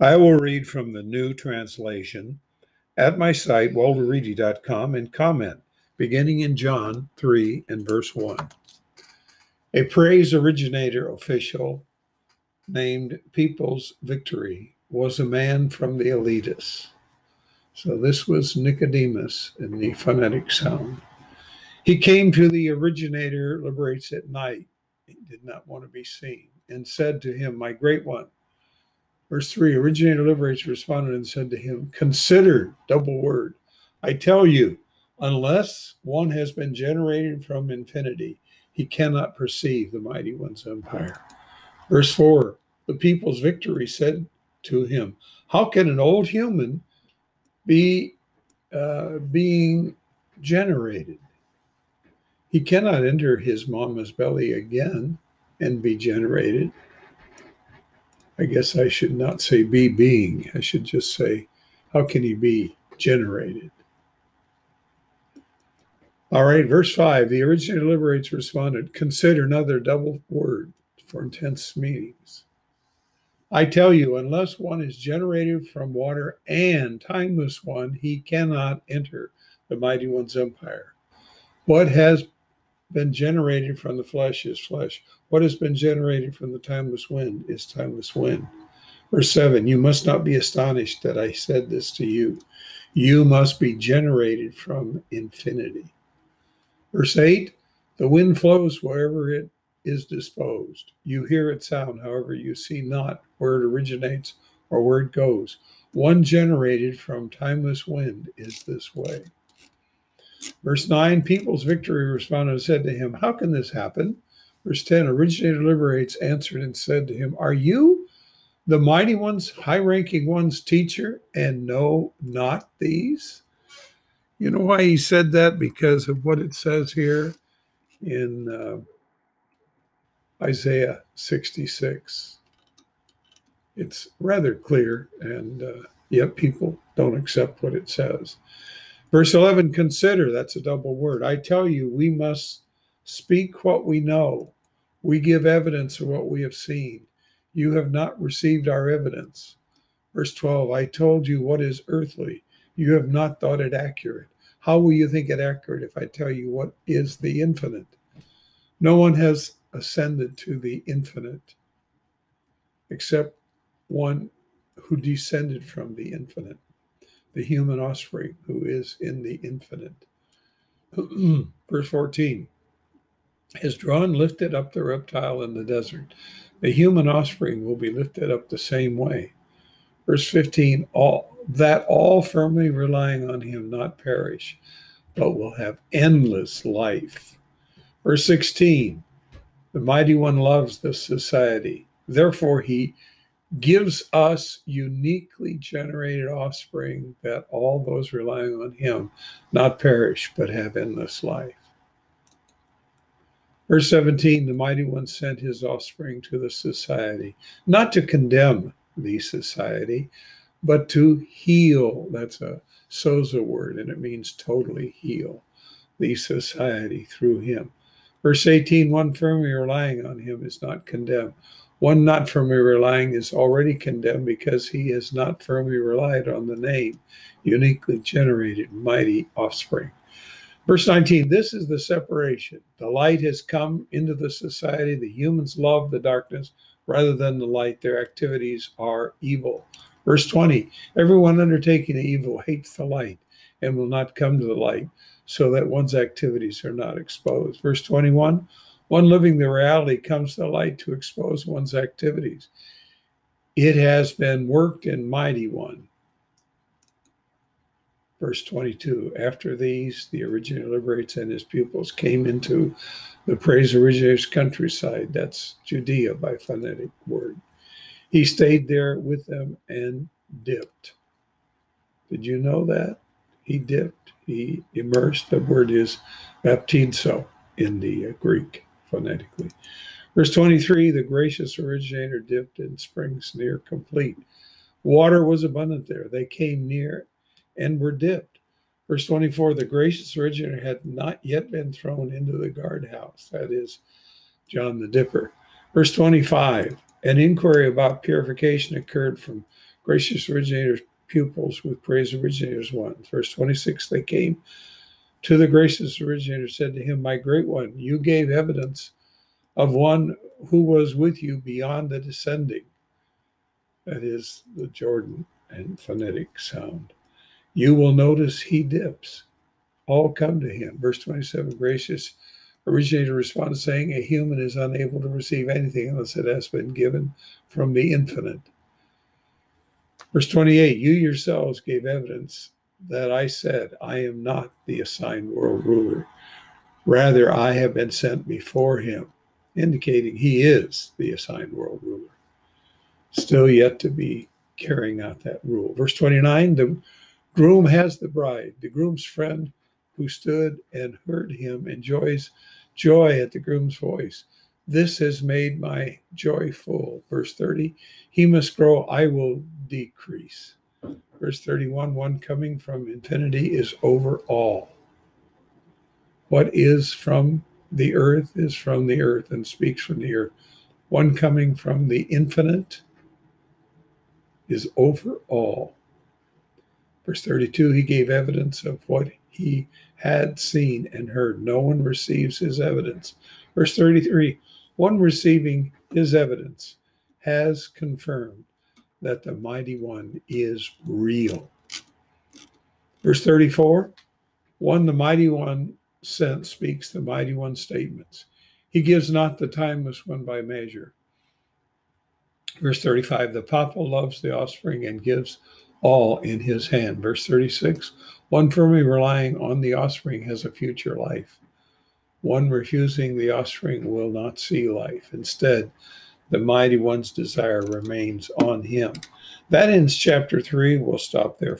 I will read from the new translation at my site, walterreedy.com, and comment beginning in John 3 and verse 1. A praise originator official named People's Victory was a man from the elitists. So this was Nicodemus in the phonetic sound. He came to the originator liberates at night. He did not want to be seen and said to him, My great one. Verse 3 Originator liberates responded and said to him, Consider, double word, I tell you, unless one has been generated from infinity, he cannot perceive the mighty one's empire. Verse 4 The people's victory said to him, How can an old human be uh, being generated? He cannot enter his mama's belly again and be generated. I guess I should not say be being. I should just say, how can he be generated? All right, verse 5 the originator liberates responded, consider another double word for intense meanings. I tell you, unless one is generated from water and timeless one, he cannot enter the mighty one's empire. What has been generated from the flesh is flesh. What has been generated from the timeless wind is timeless wind. Verse 7 You must not be astonished that I said this to you. You must be generated from infinity. Verse 8 The wind flows wherever it is disposed. You hear its sound, however, you see not where it originates or where it goes. One generated from timeless wind is this way. Verse 9 People's victory responded and said to him, How can this happen? Verse 10 Originator liberates answered and said to him, Are you the mighty ones, high ranking ones, teacher, and know not these? You know why he said that? Because of what it says here in uh, Isaiah 66. It's rather clear, and uh, yet people don't accept what it says. Verse 11, consider, that's a double word. I tell you, we must speak what we know. We give evidence of what we have seen. You have not received our evidence. Verse 12, I told you what is earthly. You have not thought it accurate. How will you think it accurate if I tell you what is the infinite? No one has ascended to the infinite except one who descended from the infinite the human offspring who is in the infinite. Verse 14 is drawn, lifted up the reptile in the desert. The human offspring will be lifted up the same way. Verse 15, all that all firmly relying on him not perish, but will have endless life. Verse 16, the mighty one loves this society. Therefore, he gives us uniquely generated offspring that all those relying on him not perish but have endless life. Verse 17 The mighty one sent his offspring to the society, not to condemn the society, but to heal. That's a sozo word, and it means totally heal the society through him. Verse 18 One firmly relying on him is not condemned. One not firmly relying is already condemned because he has not firmly relied on the name, uniquely generated mighty offspring. Verse 19 This is the separation. The light has come into the society. The humans love the darkness rather than the light. Their activities are evil. Verse 20 Everyone undertaking the evil hates the light and will not come to the light, so that one's activities are not exposed. Verse 21 one living the reality comes to light to expose one's activities. It has been worked in mighty one. Verse 22 After these, the original liberates and his pupils came into the praise originator's countryside. That's Judea by phonetic word. He stayed there with them and dipped. Did you know that? He dipped, he immersed. The word is baptizo in the Greek phonetically. Verse 23 The gracious originator dipped in springs near complete. Water was abundant there. They came near and were dipped. Verse 24 The gracious originator had not yet been thrown into the guardhouse, that is, John the Dipper. Verse 25 An inquiry about purification occurred from Gracious originator's pupils with praise originator's one. Verse 26 They came to the gracious originator, said to him, My great one, you gave evidence of one who was with you beyond the descending. That is the Jordan and phonetic sound. You will notice he dips. All come to him. Verse 27 Gracious originator responded, saying, A human is unable to receive anything unless it has been given from the infinite. Verse 28 You yourselves gave evidence that I said, I am not the assigned world ruler. Rather, I have been sent before him, indicating he is the assigned world ruler. Still yet to be carrying out that rule. Verse 29 The groom has the bride, the groom's friend who stood and heard him enjoys joy at the groom's voice. This has made my joy full. Verse 30 He must grow, I will decrease. Verse 31 One coming from infinity is over all. What is from the earth is from the earth and speaks from the earth. One coming from the infinite is over all. Verse 32 He gave evidence of what he had seen and heard. No one receives his evidence. Verse 33 One receiving his evidence has confirmed that the mighty one is real. Verse 34 One, the mighty one sent speaks the mighty one statements. He gives not the timeless one by measure. Verse 35 The papa loves the offspring and gives all in his hand. Verse 36 One firmly relying on the offspring has a future life. One refusing the offspring will not see life. Instead, the mighty one's desire remains on him. That ends chapter three. We'll stop there